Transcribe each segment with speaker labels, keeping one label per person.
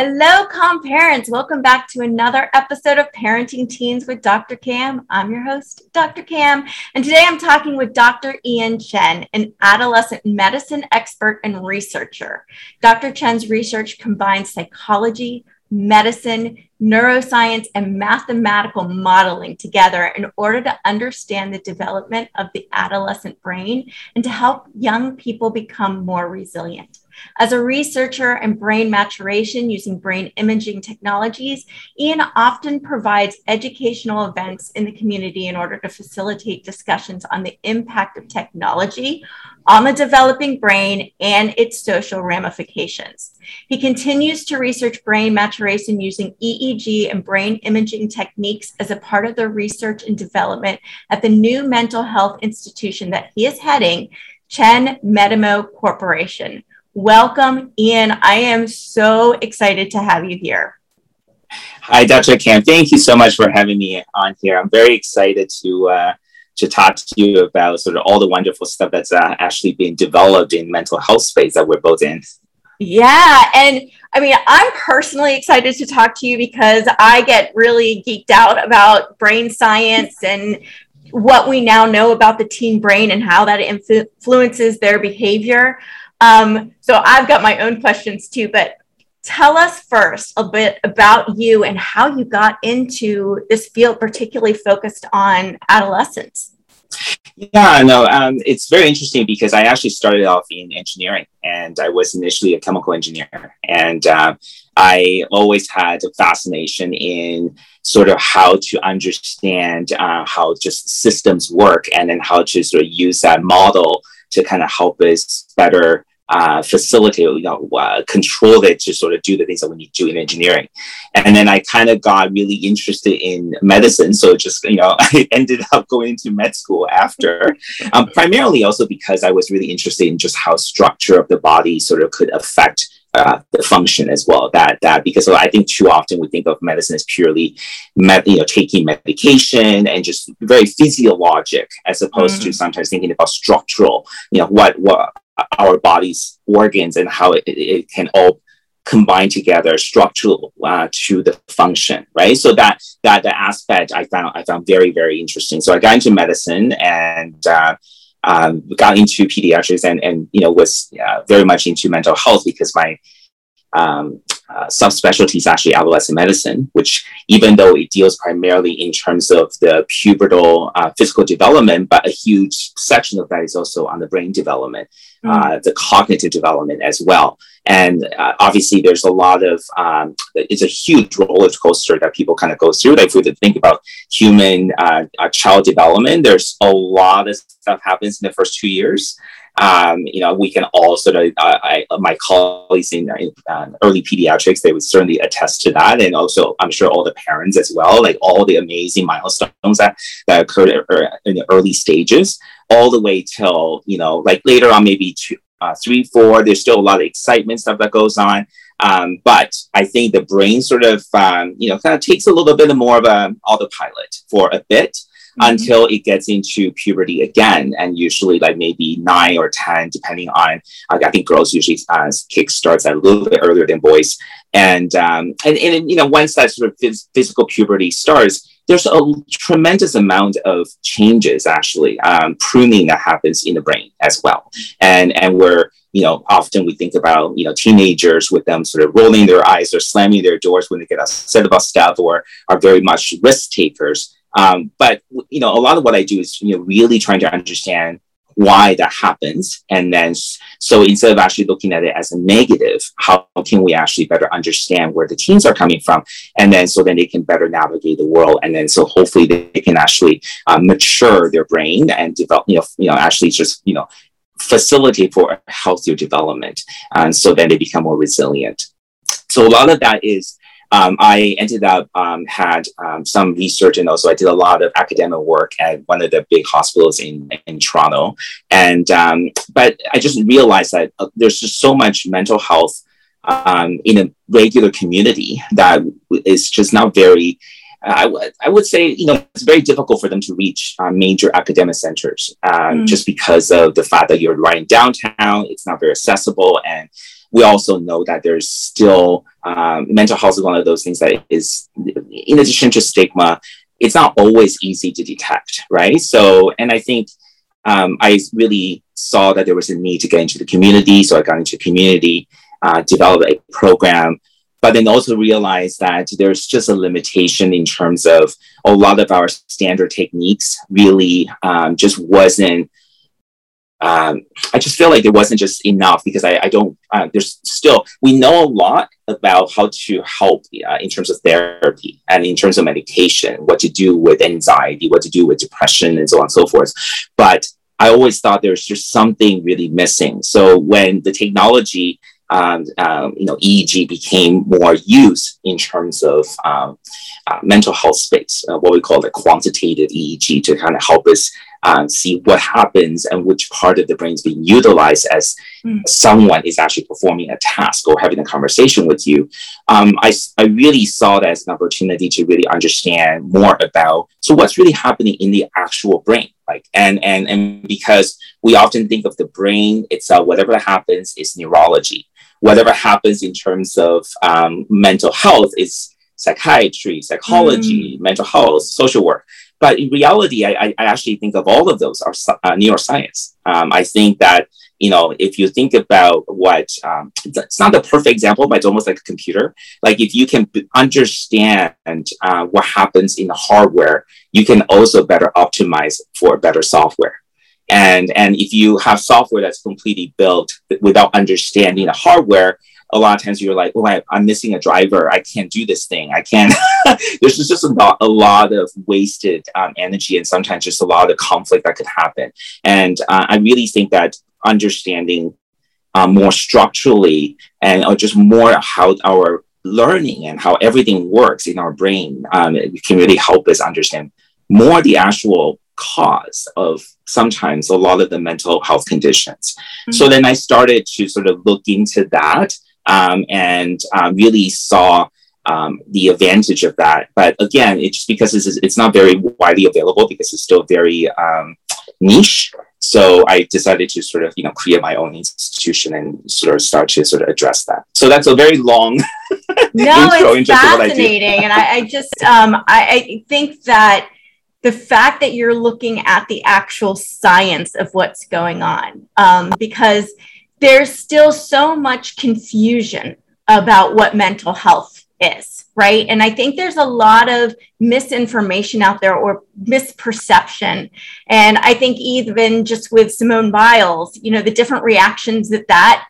Speaker 1: Hello, Calm Parents. Welcome back to another episode of Parenting Teens with Dr. Cam. I'm your host, Dr. Cam, and today I'm talking with Dr. Ian Chen, an adolescent medicine expert and researcher. Dr. Chen's research combines psychology, medicine, neuroscience, and mathematical modeling together in order to understand the development of the adolescent brain and to help young people become more resilient. As a researcher in brain maturation using brain imaging technologies, Ian often provides educational events in the community in order to facilitate discussions on the impact of technology on the developing brain and its social ramifications. He continues to research brain maturation using EEG and brain imaging techniques as a part of the research and development at the new mental health institution that he is heading, Chen Medimo Corporation. Welcome, Ian. I am so excited to have you here.
Speaker 2: Hi, Dr. Cam. Thank you so much for having me on here. I'm very excited to uh, to talk to you about sort of all the wonderful stuff that's uh, actually being developed in mental health space that we're both in.
Speaker 1: Yeah, and I mean, I'm personally excited to talk to you because I get really geeked out about brain science and what we now know about the teen brain and how that influences their behavior. Um, so I've got my own questions too, but tell us first a bit about you and how you got into this field, particularly focused on adolescence.
Speaker 2: Yeah, no, um, it's very interesting because I actually started off in engineering and I was initially a chemical engineer. And uh, I always had a fascination in sort of how to understand uh, how just systems work and then how to sort of use that model to kind of help us better uh, facilitate, you know, uh, control it to sort of do the things that we need to do in engineering. And then I kind of got really interested in medicine. So just, you know, I ended up going into med school after, um, primarily also because I was really interested in just how structure of the body sort of could affect uh, the function as well. That that because I think too often we think of medicine as purely, med, you know, taking medication and just very physiologic, as opposed mm-hmm. to sometimes thinking about structural. You know, what what our body's organs and how it, it can all combine together structural uh, to the function right? So that that the aspect i found i found very very interesting. So i got into medicine and uh, um, got into pediatrics and and you know was uh, very much into mental health because my um, uh, subspecialty is actually adolescent medicine, which even though it deals primarily in terms of the pubertal uh, physical development, but a huge section of that is also on the brain development, mm. uh, the cognitive development as well. And uh, obviously, there's a lot of um, it's a huge roller coaster that people kind of go through. Like if we think about human uh, uh, child development, there's a lot of stuff happens in the first two years um, you know, we can all sort of, uh, I, my colleagues in, in uh, early pediatrics, they would certainly attest to that. And also, I'm sure all the parents as well, like all the amazing milestones that, that occurred in the early stages, all the way till, you know, like later on, maybe two, uh, three, four, there's still a lot of excitement stuff that goes on. Um, but I think the brain sort of, um, you know, kind of takes a little bit more of a autopilot for a bit mm-hmm. until it gets into puberty again. And usually, like maybe nine or 10, depending on, I think girls usually uh, kick starts a little bit earlier than boys. And, um, and, and, you know, once that sort of phys- physical puberty starts, there's a tremendous amount of changes actually um, pruning that happens in the brain as well. And and we're you know often we think about you know teenagers with them sort of rolling their eyes or slamming their doors when they get upset about stuff or are very much risk takers. Um, but you know, a lot of what I do is you know really trying to understand why that happens, and then so instead of actually looking at it as a negative, how can we actually better understand where the teens are coming from, and then so then they can better navigate the world, and then so hopefully they can actually uh, mature their brain and develop, you know, you know, actually just you know facilitate for a healthier development, and so then they become more resilient. So a lot of that is um, I ended up um, had um, some research and also I did a lot of academic work at one of the big hospitals in, in Toronto. And um, but I just realized that uh, there's just so much mental health um, in a regular community that is just not very I, w- I would say, you know, it's very difficult for them to reach uh, major academic centers um, mm. just because of the fact that you're right in downtown, it's not very accessible. And we also know that there's still um, mental health is one of those things that is, in addition to stigma, it's not always easy to detect, right? So, and I think um, I really saw that there was a need to get into the community. So I got into community, uh, developed a program but then also realized that there's just a limitation in terms of a lot of our standard techniques really um, just wasn't um, I just feel like it wasn't just enough because I, I don't, uh, there's still, we know a lot about how to help uh, in terms of therapy and in terms of medication, what to do with anxiety, what to do with depression, and so on and so forth. But I always thought there's just something really missing. So when the technology um, um, you know, EEG became more used in terms of um, uh, mental health space, uh, what we call the quantitative EEG, to kind of help us uh, see what happens and which part of the brain is being utilized as mm. someone is actually performing a task or having a conversation with you. Um, I, I really saw that as an opportunity to really understand more about so what's really happening in the actual brain like and and and because we often think of the brain itself whatever happens is neurology whatever happens in terms of um, mental health is psychiatry, psychology, mm. mental health, social work. But in reality, I, I actually think of all of those are uh, neuroscience. Um, I think that you know if you think about what um, it's not the perfect example, but it's almost like a computer. Like if you can understand uh, what happens in the hardware, you can also better optimize for better software. And, and if you have software that's completely built without understanding the hardware, a lot of times you're like, oh, I, am missing a driver. I can't do this thing. I can't. There's just, just a, lot, a lot of wasted um, energy and sometimes just a lot of conflict that could happen. And uh, I really think that understanding uh, more structurally and or just more how our learning and how everything works in our brain um, can really help us understand more the actual cause of sometimes a lot of the mental health conditions. Mm-hmm. So then I started to sort of look into that um, and um, really saw um, the advantage of that. But again, it's just because it's, it's not very widely available because it's still very um, niche. So I decided to sort of, you know, create my own institution and sort of start to sort of address that. So that's a very long
Speaker 1: no, it's fascinating. and I, I just, um, I, I think that the fact that you're looking at the actual science of what's going on, um, because there's still so much confusion about what mental health is, right? And I think there's a lot of misinformation out there or misperception. And I think even just with Simone Biles, you know, the different reactions that that,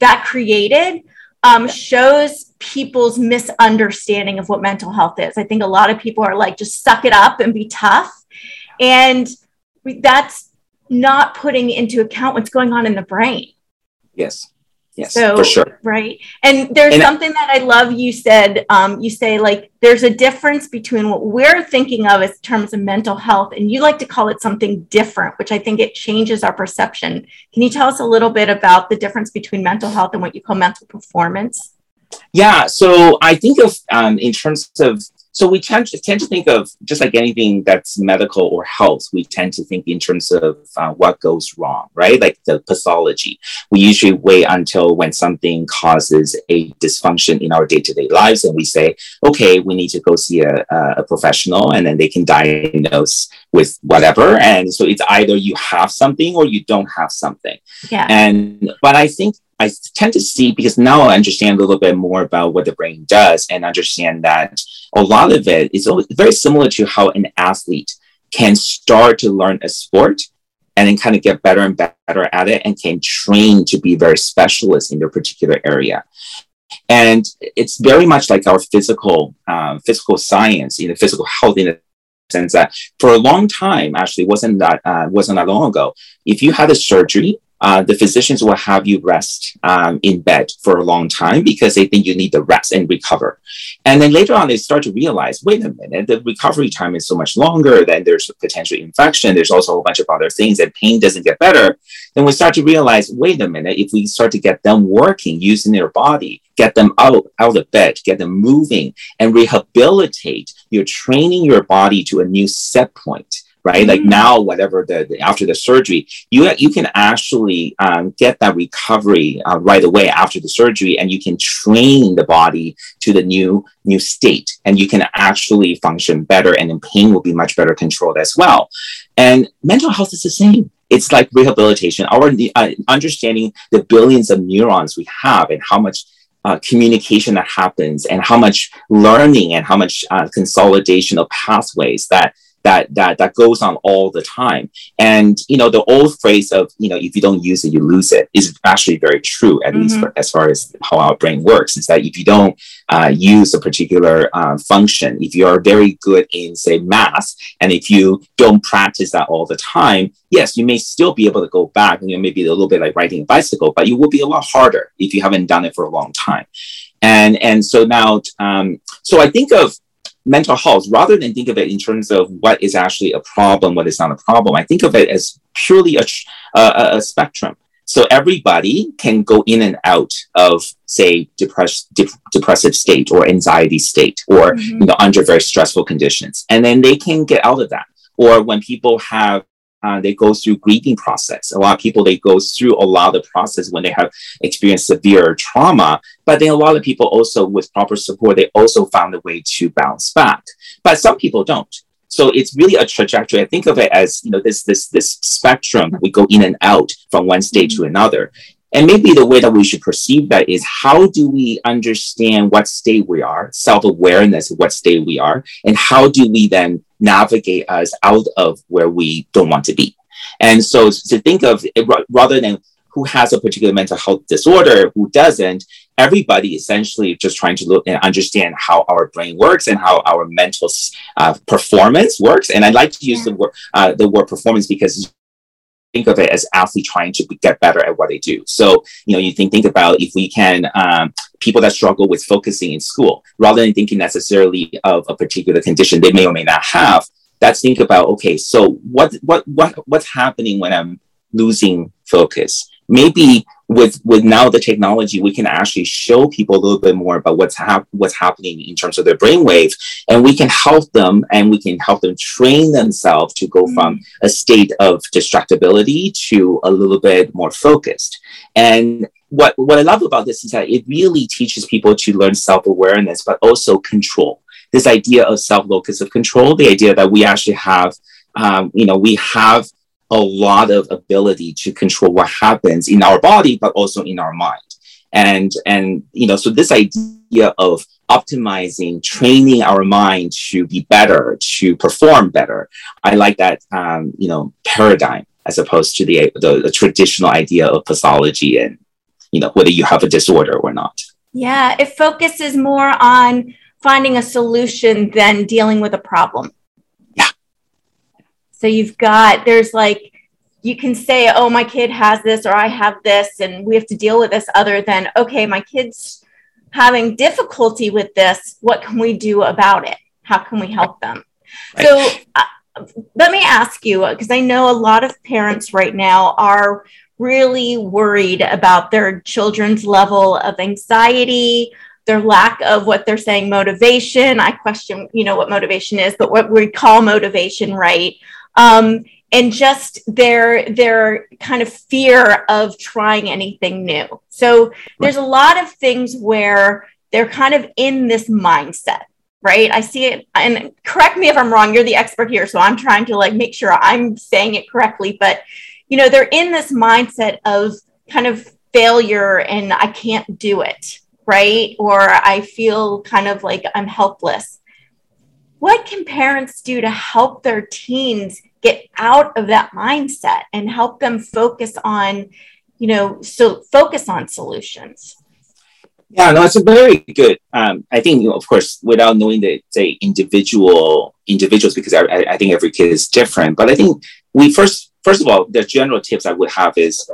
Speaker 1: that created um, shows people's misunderstanding of what mental health is. I think a lot of people are like, just suck it up and be tough. And that's not putting into account what's going on in the brain.
Speaker 2: Yes. Yes, so, for sure.
Speaker 1: Right. And there's and something that I love you said. Um, you say, like, there's a difference between what we're thinking of as terms of mental health, and you like to call it something different, which I think it changes our perception. Can you tell us a little bit about the difference between mental health and what you call mental performance?
Speaker 2: Yeah. So I think of, um, in terms of so we tend to, tend to think of just like anything that's medical or health, we tend to think in terms of uh, what goes wrong, right? Like the pathology. We usually wait until when something causes a dysfunction in our day to day lives and we say, okay, we need to go see a, a professional and then they can diagnose with whatever. And so it's either you have something or you don't have something.
Speaker 1: Yeah.
Speaker 2: And, but I think I tend to see because now I understand a little bit more about what the brain does and understand that a lot of it is very similar to how an athlete can start to learn a sport and then kind of get better and better at it and can train to be very specialist in their particular area. And it's very much like our physical um, physical science, you know, physical health in the sense that for a long time, actually wasn't that uh, wasn't that long ago. If you had a surgery uh, the physicians will have you rest um, in bed for a long time because they think you need the rest and recover. And then later on, they start to realize, wait a minute, the recovery time is so much longer. Then there's a potential infection. There's also a whole bunch of other things, and pain doesn't get better. Then we start to realize, wait a minute, if we start to get them working, using their body, get them out, out of bed, get them moving, and rehabilitate, you're training your body to a new set point right? Mm-hmm. Like now, whatever the, the, after the surgery, you you can actually um, get that recovery uh, right away after the surgery, and you can train the body to the new new state, and you can actually function better, and then pain will be much better controlled as well. And mental health is the same. It's like rehabilitation. Our uh, understanding the billions of neurons we have and how much uh, communication that happens and how much learning and how much uh, consolidation of pathways that that that that goes on all the time. And you know, the old phrase of you know, if you don't use it, you lose it is actually very true. At mm-hmm. least for, as far as how our brain works, is that if you don't uh, use a particular uh, function, if you are very good in say math, and if you don't practice that all the time, yes, you may still be able to go back. You know, maybe a little bit like riding a bicycle, but it will be a lot harder if you haven't done it for a long time. And and so now, um, so I think of mental health, rather than think of it in terms of what is actually a problem, what is not a problem, I think of it as purely a, a, a spectrum. So everybody can go in and out of, say, depressed, de- depressive state or anxiety state, or mm-hmm. you know, under very stressful conditions, and then they can get out of that. Or when people have uh, they go through grieving process. A lot of people they go through a lot of the process when they have experienced severe trauma. But then a lot of people also, with proper support, they also found a way to bounce back. But some people don't. So it's really a trajectory. I think of it as you know this this this spectrum. We go in and out from one stage to another. And maybe the way that we should perceive that is how do we understand what state we are, self awareness of what state we are, and how do we then navigate us out of where we don't want to be? And so to think of it rather than who has a particular mental health disorder, who doesn't, everybody essentially just trying to look and understand how our brain works and how our mental uh, performance works. And I like to use yeah. the word uh, the word performance because think of it as athletes trying to get better at what they do. So, you know, you think think about if we can um, people that struggle with focusing in school, rather than thinking necessarily of a particular condition they may or may not have. Let's think about okay, so what what what what's happening when I'm losing focus? Maybe with with now the technology, we can actually show people a little bit more about what's hap- what's happening in terms of their brainwave, and we can help them and we can help them train themselves to go mm-hmm. from a state of distractibility to a little bit more focused. And what what I love about this is that it really teaches people to learn self awareness, but also control. This idea of self locus of control, the idea that we actually have, um, you know, we have a lot of ability to control what happens in our body, but also in our mind. And, and, you know, so this idea of optimizing, training our mind to be better, to perform better, I like that, um, you know, paradigm as opposed to the, the, the traditional idea of pathology and, you know, whether you have a disorder or not.
Speaker 1: Yeah, it focuses more on finding a solution than dealing with a problem. So you've got, there's like, you can say, oh, my kid has this or I have this, and we have to deal with this, other than, okay, my kid's having difficulty with this. What can we do about it? How can we help them? Right. So uh, let me ask you, because I know a lot of parents right now are really worried about their children's level of anxiety, their lack of what they're saying motivation. I question, you know, what motivation is, but what we call motivation, right? Um, and just their their kind of fear of trying anything new. So there's a lot of things where they're kind of in this mindset right? I see it and correct me if i'm wrong you're the expert here so i'm trying to like make sure i'm saying it correctly but you know they're in this mindset of kind of failure and i can't do it right? Or i feel kind of like i'm helpless. What can parents do to help their teens get out of that mindset and help them focus on you know so focus on solutions
Speaker 2: yeah no it's a very good um, i think you know, of course without knowing the say individual individuals because I, I think every kid is different but i think we first first of all the general tips i would have is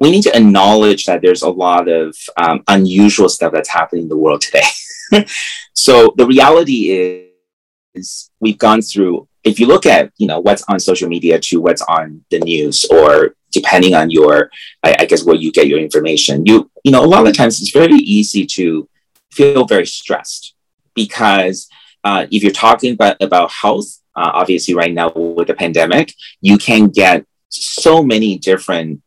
Speaker 2: we need to acknowledge that there's a lot of um, unusual stuff that's happening in the world today. so the reality is, is we've gone through if you look at you know what's on social media to what's on the news or depending on your I, I, guess where you get your information you you know a lot of times it's very easy to feel very stressed because uh, if you're talking about about health uh, obviously right now with the pandemic you can get so many different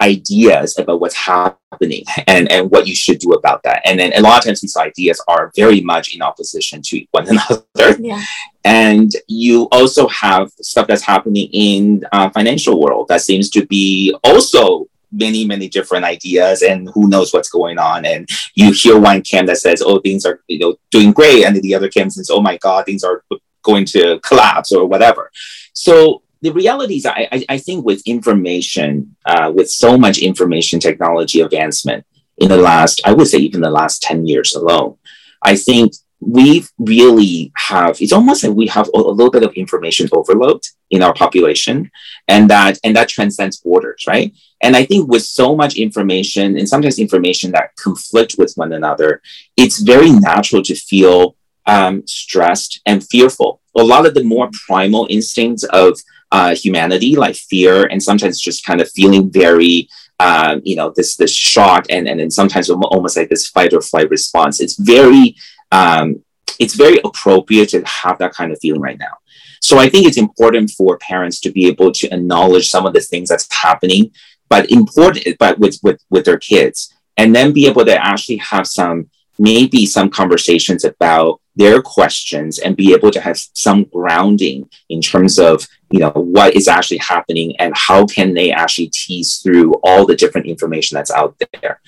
Speaker 2: ideas about what's happening and, and what you should do about that. And then a lot of times these ideas are very much in opposition to one another. Yeah. And you also have stuff that's happening in uh, financial world that seems to be also many many different ideas and who knows what's going on and you hear one camp that says oh things are you know doing great and the other camp says oh my god things are going to collapse or whatever so the reality is, I, I, I think with information, uh, with so much information technology advancement in the last, I would say even the last 10 years alone, I think we really have, it's almost like we have a, a little bit of information overload in our population and that, and that transcends borders, right? And I think with so much information and sometimes information that conflict with one another, it's very natural to feel um, stressed and fearful. A lot of the more primal instincts of uh, humanity, like fear, and sometimes just kind of feeling very, um, you know, this this shock, and and then sometimes almost like this fight or flight response. It's very, um, it's very appropriate to have that kind of feeling right now. So I think it's important for parents to be able to acknowledge some of the things that's happening, but important, but with with with their kids, and then be able to actually have some maybe some conversations about their questions and be able to have some grounding in terms of you know what is actually happening and how can they actually tease through all the different information that's out there.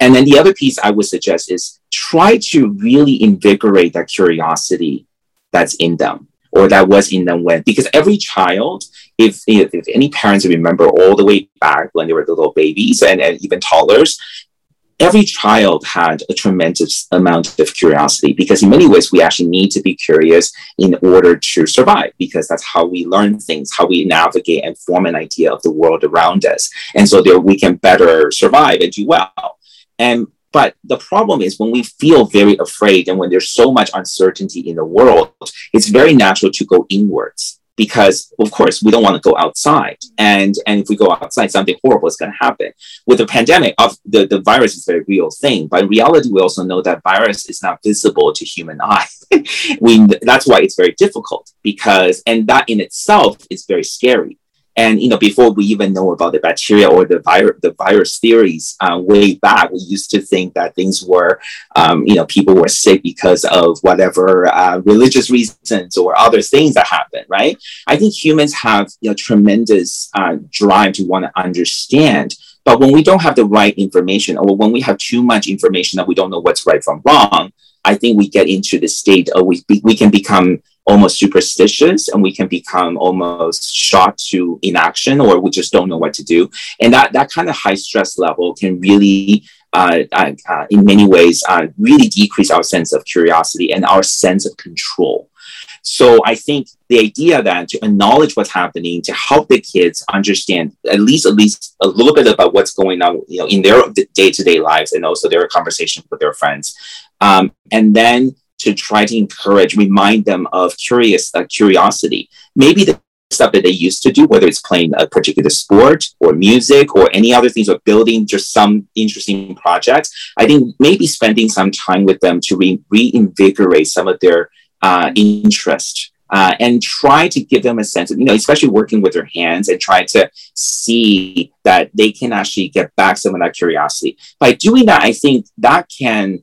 Speaker 2: And then the other piece i would suggest is try to really invigorate that curiosity that's in them or that was in them when because every child if, if, if any parents remember all the way back when they were little babies and, and even toddlers every child had a tremendous amount of curiosity because in many ways we actually need to be curious in order to survive because that's how we learn things how we navigate and form an idea of the world around us. And so there we can better survive and do well. And but the problem is when we feel very afraid and when there's so much uncertainty in the world it's very natural to go inwards because of course we don't want to go outside. And and if we go outside something horrible is going to happen. With the pandemic of the, the virus is a very real thing but in reality we also know that virus is not visible to human eye. We that's why it's very difficult because and that in itself is very scary and you know, before we even know about the bacteria or the virus, the virus theories uh, way back, we used to think that things were, um, you know, people were sick because of whatever uh, religious reasons or other things that happened. Right? I think humans have you know tremendous uh, drive to want to understand. But when we don't have the right information, or when we have too much information that we don't know what's right from wrong, I think we get into the state of we, we can become almost superstitious and we can become almost shocked to inaction or we just don't know what to do. And that, that kind of high stress level can really, uh, uh, uh, in many ways, uh, really decrease our sense of curiosity and our sense of control. So I think the idea that to acknowledge what's happening, to help the kids understand at least at least a little bit about what's going on, you know, in their day to day lives, and also their conversation with their friends, um, and then to try to encourage, remind them of curious uh, curiosity. Maybe the stuff that they used to do, whether it's playing a particular sport or music or any other things or building just some interesting projects. I think maybe spending some time with them to re- reinvigorate some of their uh, interest uh, and try to give them a sense of, you know, especially working with their hands and try to see that they can actually get back some of that curiosity. By doing that, I think that can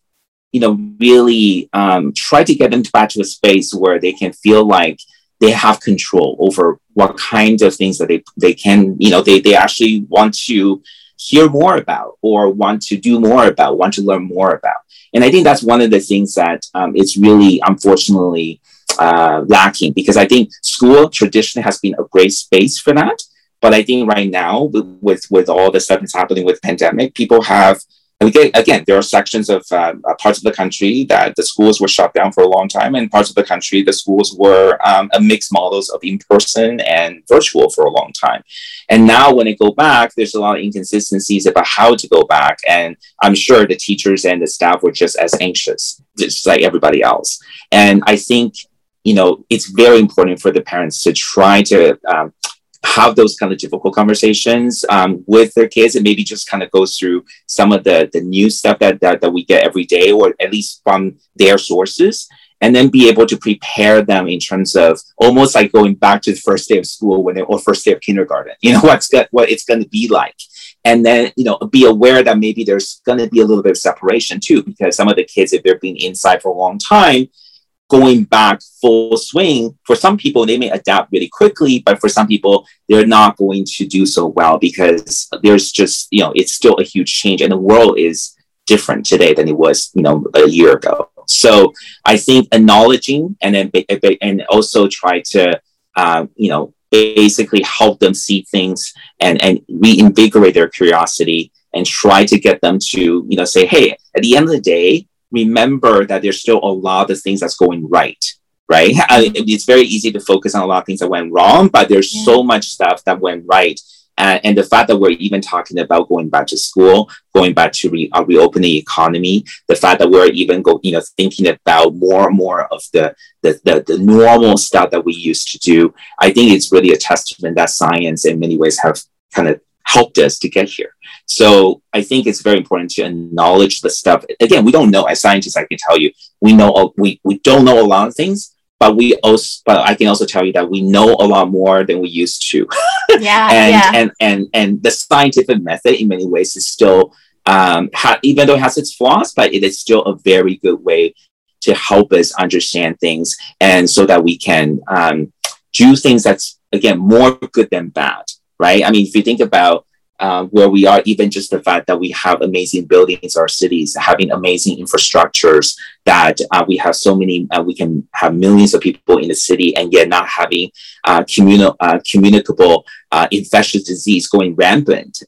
Speaker 2: you know, really um, try to get them back to a space where they can feel like they have control over what kinds of things that they, they can, you know, they, they actually want to hear more about or want to do more about, want to learn more about. And I think that's one of the things that um, is really, unfortunately, uh, lacking because I think school traditionally has been a great space for that. But I think right now, with with all the stuff that's happening with pandemic, people have again, there are sections of uh, uh, parts of the country that the schools were shut down for a long time, and parts of the country the schools were um, a mixed models of in person and virtual for a long time. And now, when they go back, there's a lot of inconsistencies about how to go back, and I'm sure the teachers and the staff were just as anxious, just like everybody else. And I think you know it's very important for the parents to try to um, have those kind of difficult conversations um, with their kids and maybe just kind of goes through some of the the new stuff that, that that we get every day or at least from their sources and then be able to prepare them in terms of almost like going back to the first day of school when they, or first day of kindergarten you know what's good what it's going to be like. And then you know be aware that maybe there's going to be a little bit of separation too because some of the kids if they've been inside for a long time going back full swing, for some people, they may adapt really quickly, but for some people, they're not going to do so well because there's just, you know, it's still a huge change and the world is different today than it was, you know, a year ago. So I think acknowledging and then, and also try to, uh, you know, basically help them see things and, and reinvigorate their curiosity and try to get them to, you know, say, hey, at the end of the day, remember that there's still a lot of things that's going right right? I, it's very easy to focus on a lot of things that went wrong but there's yeah. so much stuff that went right. Uh, and the fact that we're even talking about going back to school, going back to re- uh, reopen the economy, the fact that we're even go, you know, thinking about more and more of the, the, the, the normal stuff that we used to do, I think it's really a testament that science in many ways have kind of helped us to get here. So I think it's very important to acknowledge the stuff. Again, we don't know as scientists. I can tell you, we know we we don't know a lot of things, but we also but I can also tell you that we know a lot more than we used to.
Speaker 1: Yeah,
Speaker 2: and,
Speaker 1: yeah.
Speaker 2: and and and the scientific method in many ways is still um, ha- even though it has its flaws, but it is still a very good way to help us understand things, and so that we can um, do things that's again more good than bad right? I mean, if you think about uh, where we are, even just the fact that we have amazing buildings, our cities, having amazing infrastructures, that uh, we have so many, uh, we can have millions of people in the city, and yet not having uh, communi- uh, communicable uh, infectious disease going rampant,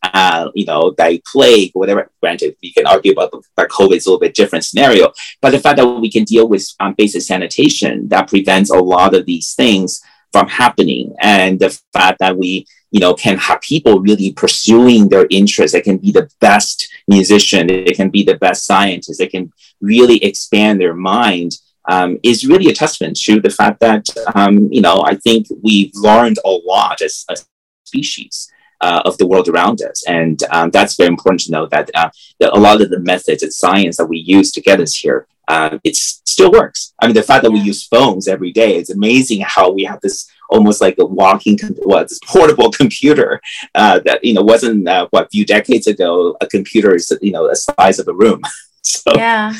Speaker 2: you know, like plague, whatever. Granted, we can argue about that COVID is a little bit different scenario, but the fact that we can deal with um, basic sanitation that prevents a lot of these things from happening, and the fact that we you know, can have people really pursuing their interests. They can be the best musician. They can be the best scientist. They can really expand their mind. Um, is really a testament to the fact that um, you know I think we've learned a lot as a species uh, of the world around us, and um, that's very important to know that, uh, that a lot of the methods and science that we use to get us here uh, it still works. I mean, the fact that we use phones every day, it's amazing how we have this almost like a walking, well, this portable computer uh, that, you know, wasn't, uh, what, a few decades ago, a computer is, you know, the size of a room.
Speaker 1: so. Yeah.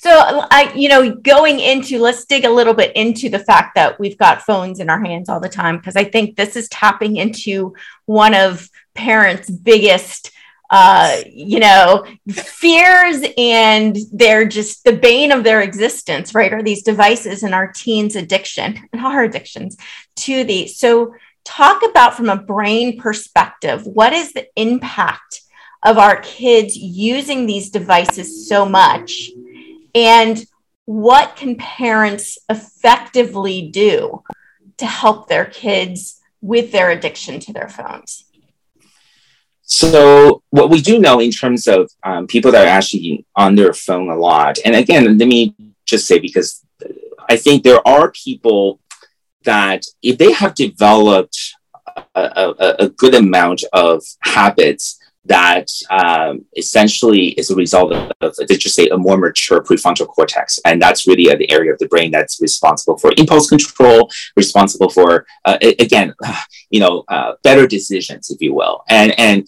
Speaker 1: So I, you know, going into, let's dig a little bit into the fact that we've got phones in our hands all the time, because I think this is tapping into one of parents' biggest uh, you know, fears and they're just the bane of their existence, right? Are these devices and our teens' addiction and our addictions to these. So, talk about from a brain perspective, what is the impact of our kids using these devices so much? And what can parents effectively do to help their kids with their addiction to their phones?
Speaker 2: So what we do know in terms of um, people that are actually on their phone a lot, and again, let me just say because I think there are people that if they have developed a, a, a good amount of habits that um, essentially is a result of, let's just say, a more mature prefrontal cortex. And that's really uh, the area of the brain that's responsible for impulse control, responsible for, uh, again, you know, uh, better decisions, if you will. And, and,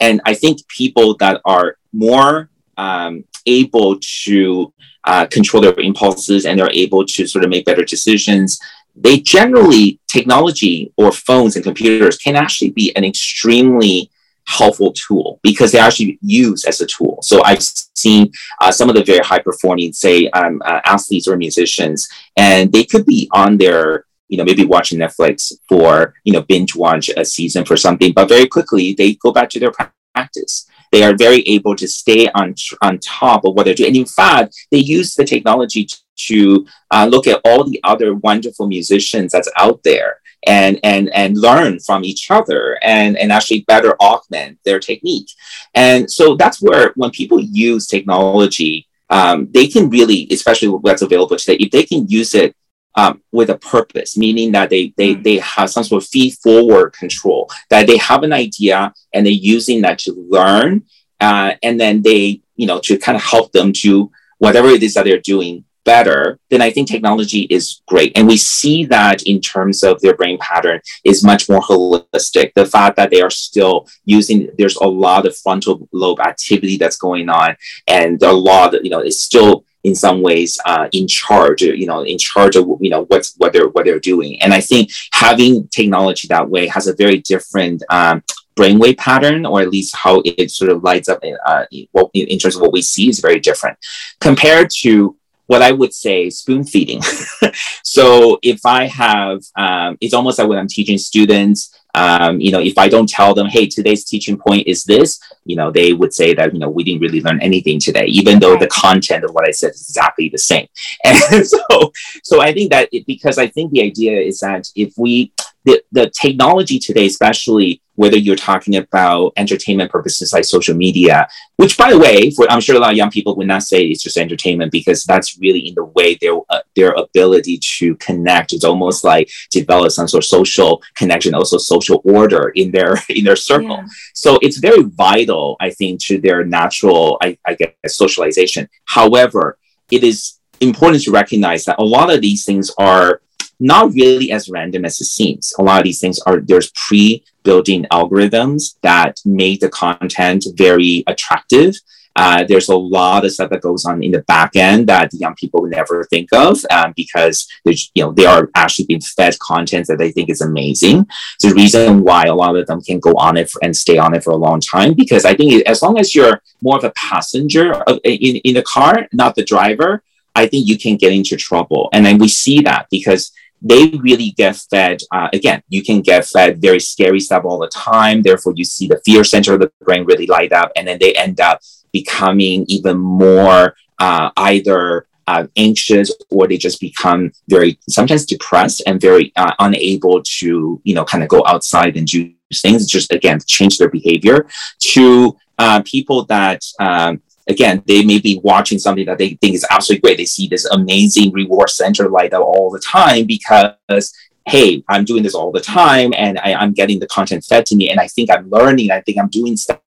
Speaker 2: and I think people that are more um, able to uh, control their impulses and they're able to sort of make better decisions they generally technology or phones and computers can actually be an extremely helpful tool because they actually use as a tool. So I've seen uh, some of the very high performing, say, um, uh, athletes or musicians, and they could be on their, you know, maybe watching Netflix for, you know, binge watch a season for something, but very quickly they go back to their practice. They are very able to stay on on top of what they're doing. And in fact, they use the technology to uh, look at all the other wonderful musicians that's out there and and and learn from each other and and actually better augment their technique and so that's where when people use technology um, they can really especially what's available today if they can use it um, with a purpose, meaning that they they mm. they have some sort of feed forward control, that they have an idea and they're using that to learn, uh, and then they you know to kind of help them to whatever it is that they're doing better, then I think technology is great. And we see that in terms of their brain pattern is much more holistic. The fact that they are still using, there's a lot of frontal lobe activity that's going on, and a lot, of, you know, it's still in some ways uh, in charge, you know, in charge of you know what's what they're what they're doing. And I think having technology that way has a very different um, brainwave pattern, or at least how it sort of lights up uh, in terms of what we see is very different compared to what I would say spoon feeding. so if I have, um, it's almost like when I'm teaching students, um, you know, if I don't tell them, hey, today's teaching point is this, you know, they would say that, you know, we didn't really learn anything today, even though the content of what I said is exactly the same. And so, so I think that it, because I think the idea is that if we, the, the technology today, especially whether you're talking about entertainment purposes like social media, which by the way, for, I'm sure a lot of young people would not say it's just entertainment because that's really in the way their uh, their ability to connect. It's almost like develop some sort of social connection, also social order in their in their circle. Yeah. So it's very vital, I think, to their natural, I, I guess, socialization. However, it is important to recognize that a lot of these things are not really as random as it seems. A lot of these things are there's pre-building algorithms that make the content very attractive. Uh, there's a lot of stuff that goes on in the back end that young people would never think of um, because you know they are actually being fed content that they think is amazing. It's the reason why a lot of them can go on it for, and stay on it for a long time because I think as long as you're more of a passenger of, in in the car, not the driver, I think you can get into trouble. And then we see that because they really get fed. Uh, again, you can get fed very scary stuff all the time. Therefore, you see the fear center of the brain really light up, and then they end up becoming even more uh, either uh, anxious or they just become very sometimes depressed and very uh, unable to you know kind of go outside and do things just again change their behavior to uh, people that um, again, they may be watching something that they think is absolutely great. They see this amazing reward center light up all the time because, hey, I'm doing this all the time and I, am getting the content fed to me and I think I'm learning, I think I'm doing stuff.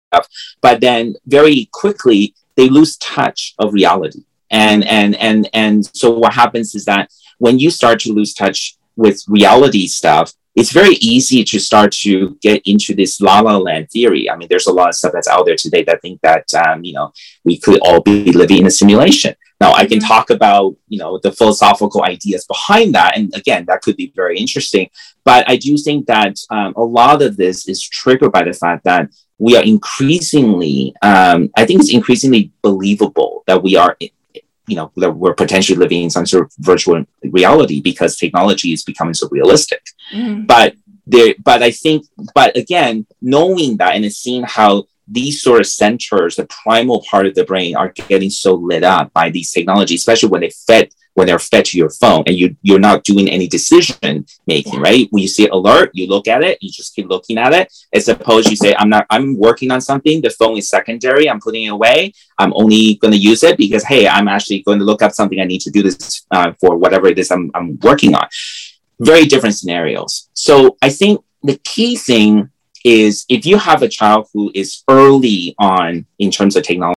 Speaker 2: But then very quickly they lose touch of reality. And and and and so what happens is that when you start to lose touch with reality stuff, it's very easy to start to get into this la la land theory. I mean, there's a lot of stuff that's out there today that think that um, you know we could all be living in a simulation. Now, I can mm-hmm. talk about you know the philosophical ideas behind that, and again, that could be very interesting. But I do think that um, a lot of this is triggered by the fact that we are increasingly, um, I think it's increasingly believable that we are you know that we're potentially living in some sort of virtual reality because technology is becoming so realistic mm-hmm. but there but i think but again knowing that and seeing how these sort of centers the primal part of the brain are getting so lit up by these technologies especially when they fed when they're fed to your phone and you you're not doing any decision making, right? When you see alert, you look at it, you just keep looking at it. As opposed you say, I'm not I'm working on something, the phone is secondary, I'm putting it away. I'm only going to use it because hey, I'm actually going to look up something I need to do this uh, for whatever it is I'm, I'm working on. Very different scenarios. So I think the key thing is if you have a child who is early on in terms of technology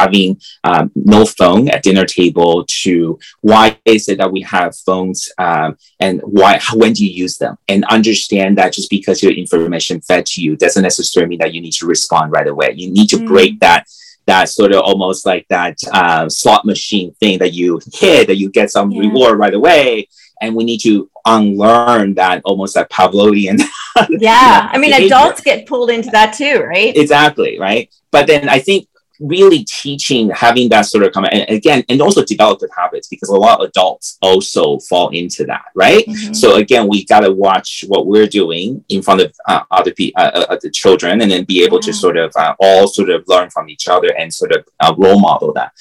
Speaker 2: having um, no phone at dinner table to why is it that we have phones um, and why when do you use them and understand that just because your information fed to you doesn't necessarily mean that you need to respond right away you need to mm. break that that sort of almost like that uh, slot machine thing that you hit that you get some yeah. reward right away and we need to unlearn that almost that Pavlovian.
Speaker 1: yeah, I mean, behavior. adults get pulled into that too, right?
Speaker 2: Exactly, right. But then I think really teaching having that sort of comment and again and also develop good habits because a lot of adults also fall into that right mm-hmm. so again we got to watch what we're doing in front of uh, other people uh, uh, the children and then be able yeah. to sort of uh, all sort of learn from each other and sort of uh, role model that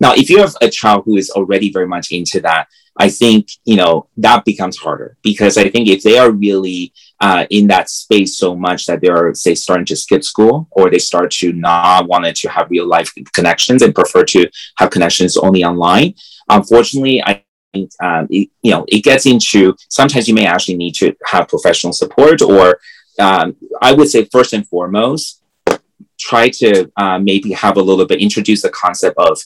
Speaker 2: now if you have a child who is already very much into that I think you know that becomes harder because I think if they are really uh, in that space so much that they're say starting to skip school or they start to not want to have real life connections and prefer to have connections only online. Unfortunately, I think um, it, you know it gets into sometimes you may actually need to have professional support or um, I would say first and foremost try to uh, maybe have a little bit introduce the concept of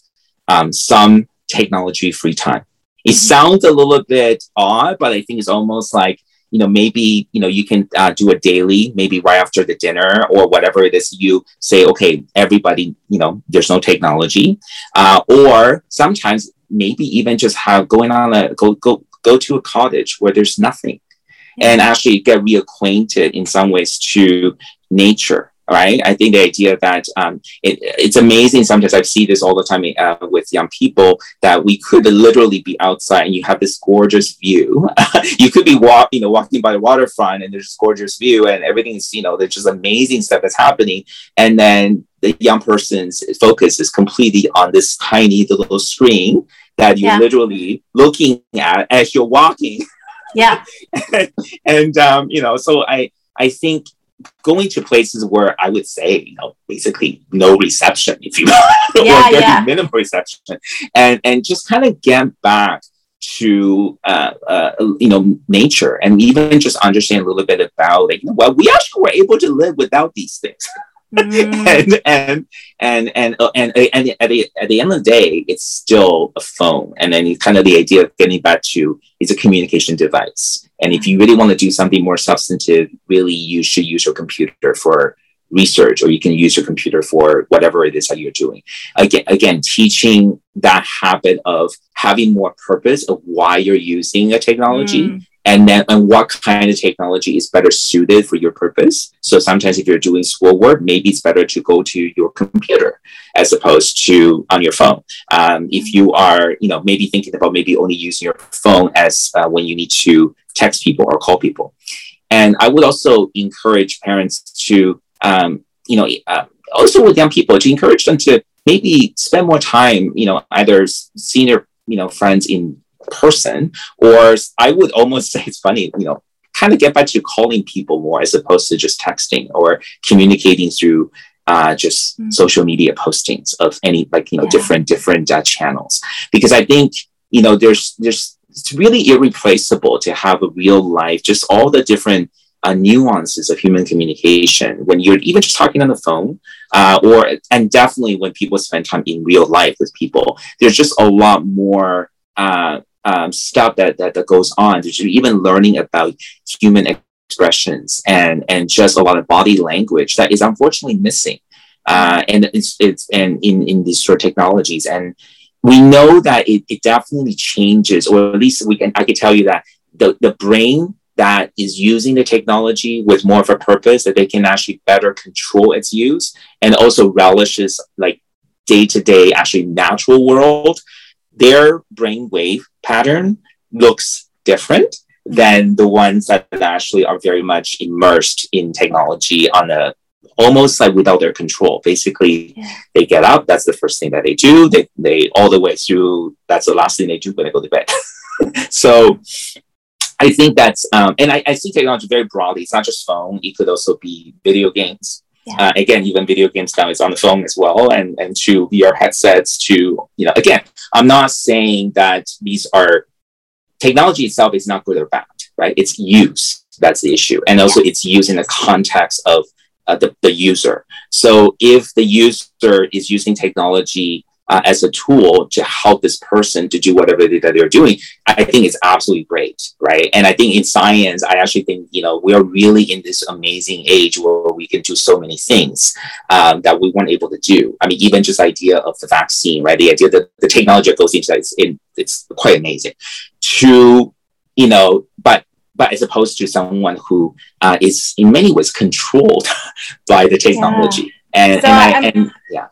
Speaker 2: um, some technology free time it sounds a little bit odd, but I think it's almost like you know maybe you know you can uh, do a daily maybe right after the dinner or whatever it is you say okay everybody you know there's no technology. Uh, or sometimes maybe even just have going on a go go go to a cottage where there's nothing. And actually get reacquainted in some ways to nature right? I think the idea that um, it, it's amazing. Sometimes I see this all the time uh, with young people that we could literally be outside and you have this gorgeous view. you could be walk, you know, walking by the waterfront and there's this gorgeous view and everything is, you know, there's just amazing stuff that's happening. And then the young person's focus is completely on this tiny little screen that you're yeah. literally looking at as you're walking.
Speaker 1: Yeah.
Speaker 2: and, and um, you know, so I I think going to places where I would say, you know, basically no reception, if you will, yeah, or very yeah. minimal reception, and and just kind of get back to uh, uh, you know nature and even just understand a little bit about like you know, well we actually were able to live without these things. and and and and uh, and, and at, the, at the end of the day it's still a phone. And then kind of the idea of getting back to is a communication device. And if you really want to do something more substantive, really you should use your computer for research or you can use your computer for whatever it is that you're doing. Again, again, teaching that habit of having more purpose of why you're using a technology mm and then and what kind of technology is better suited for your purpose. So sometimes if you're doing schoolwork maybe it's better to go to your computer as opposed to on your phone. Um, if you are you know maybe thinking about maybe only using your phone as uh, when you need to text people or call people. And i would also encourage parents to um, you know uh, also with young people to encourage them to maybe spend more time you know either senior you know friends in person, or I would almost say it's funny, you know, kind of get back to calling people more as opposed to just texting or communicating through uh, just mm-hmm. social media postings of any like you know yeah. different different uh, channels because I think you know there's there's it's really irreplaceable to have a real life just all the different uh, nuances of human communication when you're even just talking on the phone uh, or and definitely when people spend time in real life with people there's just a lot more uh, um, stuff that, that, that goes on. There's even learning about human expressions and and just a lot of body language that is unfortunately missing. Uh, and it's it's and in in these sort of technologies and we know that it, it definitely changes or at least we can i can tell you that the, the brain that is using the technology with more of a purpose that they can actually better control its use and also relishes like day to day actually natural world their brainwave pattern looks different than the ones that actually are very much immersed in technology on a almost like without their control. Basically, yeah. they get up, that's the first thing that they do. They they all the way through, that's the last thing they do when they go to bed. so I think that's um, and I, I see technology very broadly. It's not just phone, it could also be video games. Yeah. Uh, again, even video games now is on the phone as well, and and to VR headsets. To you know, again, I'm not saying that these are technology itself is not good or bad, right? It's use that's the issue, and also it's used in the context of uh, the the user. So if the user is using technology uh, as a tool to help this person to do whatever that they're doing, I think it's absolutely great, right? And I think in science, I actually think you know we are really in this amazing age where we can do so many things um, that we weren't able to do. I mean, even just idea of the vaccine, right? The idea that the technology that goes into that is in, it's quite amazing. To you know, but but as opposed to someone who uh, is in many ways controlled by the technology. Yeah. And, so and, I, and yeah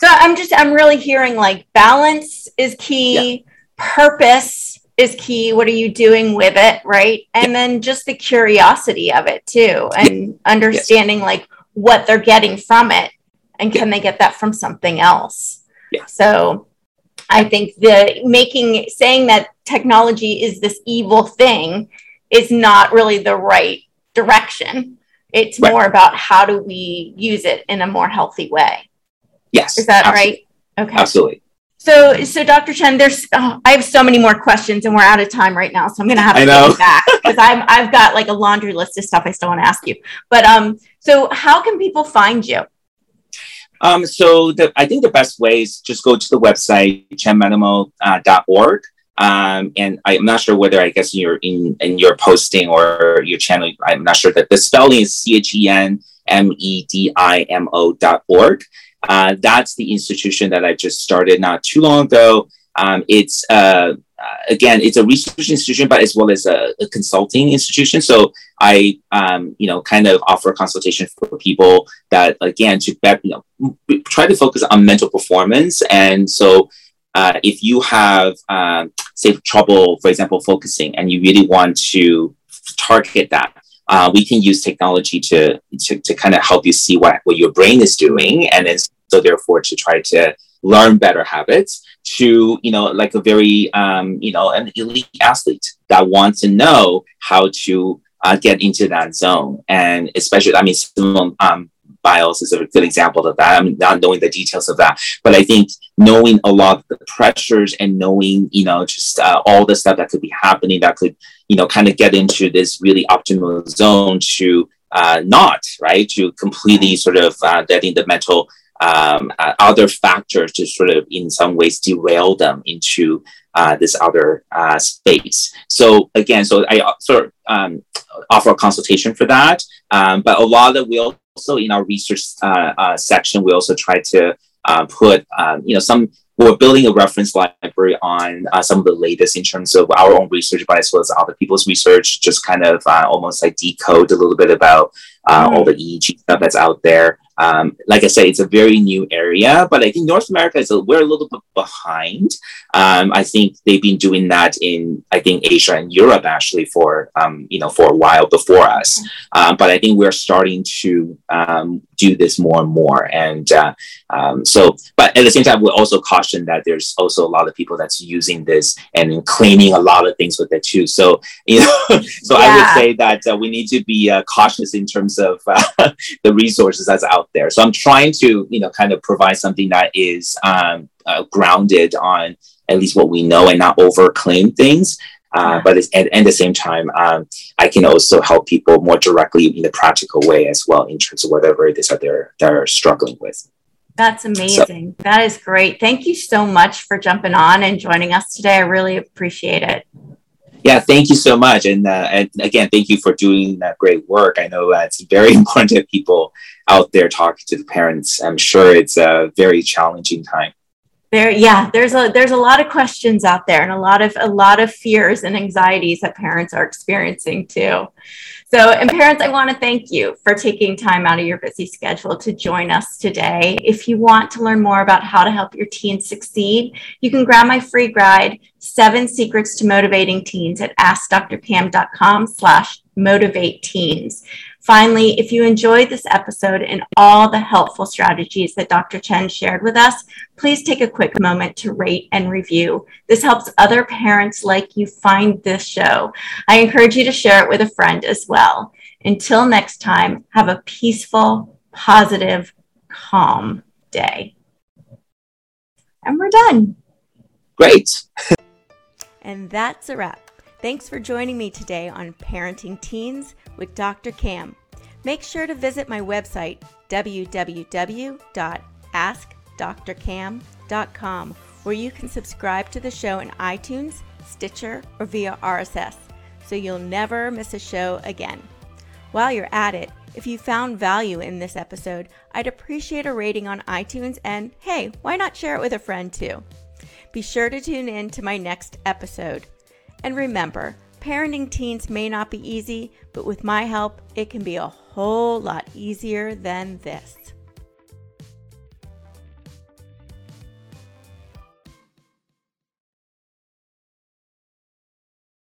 Speaker 1: So I'm just I'm really hearing like balance is key, yeah. purpose is key. What are you doing with it, right? And yeah. then just the curiosity of it too, and understanding yes. like what they're getting from it, and can they get that from something else?
Speaker 2: Yeah.
Speaker 1: So I think the making saying that technology is this evil thing is not really the right direction. It's right. more about how do we use it in a more healthy way.
Speaker 2: Yes.
Speaker 1: Is that absolutely. right?
Speaker 2: Okay. Absolutely.
Speaker 1: So, so Dr. Chen, there's oh, I have so many more questions, and we're out of time right now. So I'm going to have to
Speaker 2: go
Speaker 1: back because I'm I've got like a laundry list of stuff I still want to ask you. But um, so how can people find you?
Speaker 2: Um, so the, I think the best way is just go to the website chenmedimo.org. Uh, um, and I'm not sure whether I guess you're in in your posting or your channel. I'm not sure that the spelling is C H E N M E D I M O dot org. Uh, that's the institution that I just started not too long ago. Um, it's uh, uh, again, it's a research institution, but as well as a, a consulting institution. So I, um, you know, kind of offer consultation for people that, again, to you know, try to focus on mental performance. And so, uh, if you have, um, say, trouble, for example, focusing, and you really want to target that, uh, we can use technology to to, to kind of help you see what, what your brain is doing, and then so therefore to try to learn better habits to you know like a very um, you know an elite athlete that wants to know how to uh, get into that zone. And especially i mean Simone um, Biles is a good example of that. I'm not knowing the details of that, but I think knowing a lot of the pressures and knowing, you know, just uh, all the stuff that could be happening that could, you know, kind of get into this really optimal zone to uh, not, right, to completely sort of uh, letting the mental um, uh, other factors to sort of in some ways derail them into uh, this other uh, space. So again, so I uh, sort of um, offer a consultation for that. Um, but a lot of we also in our research uh, uh, section, we also try to put um, you know some we're building a reference library on uh, some of the latest in terms of our own research, but as well as other people's research, just kind of uh, almost like decode a little bit about uh, mm all the EEG stuff that's out there. Um, like I said, it's a very new area, but I think North America is a, we're a little bit behind. Um, I think they've been doing that in I think Asia and Europe actually for um, you know for a while before us. Um, but I think we're starting to um, do this more and more. And uh, um, so, but at the same time, we also caution that there's also a lot of people that's using this and claiming a lot of things with it too. So you know, so yeah. I would say that uh, we need to be uh, cautious in terms of uh, the resources that's out there. So I'm trying to, you know, kind of provide something that is um, uh, grounded on at least what we know and not overclaim things. Uh, but at, at, the same time, um, I can also help people more directly in a practical way as well in terms of whatever it is that they're they're struggling with.
Speaker 1: That's amazing. So, that is great. Thank you so much for jumping on and joining us today. I really appreciate it.
Speaker 2: Yeah, thank you so much. And, uh, and again, thank you for doing that great work. I know that's very important to people out there talking to the parents. I'm sure it's a very challenging time.
Speaker 1: There, yeah, there's a there's a lot of questions out there and a lot of a lot of fears and anxieties that parents are experiencing too. So, and parents, I want to thank you for taking time out of your busy schedule to join us today. If you want to learn more about how to help your teens succeed, you can grab my free guide, Seven Secrets to Motivating Teens at askdrcam.com slash motivate teens. Finally, if you enjoyed this episode and all the helpful strategies that Dr. Chen shared with us, please take a quick moment to rate and review. This helps other parents like you find this show. I encourage you to share it with a friend as well. Until next time, have a peaceful, positive, calm day. And we're done.
Speaker 2: Great.
Speaker 1: and that's a wrap. Thanks for joining me today on Parenting Teens with Dr. Cam. Make sure to visit my website, www.askdrcam.com, where you can subscribe to the show in iTunes, Stitcher, or via RSS, so you'll never miss a show again. While you're at it, if you found value in this episode, I'd appreciate a rating on iTunes and hey, why not share it with a friend too? Be sure to tune in to my next episode. And remember, parenting teens may not be easy, but with my help, it can be a whole lot easier than this.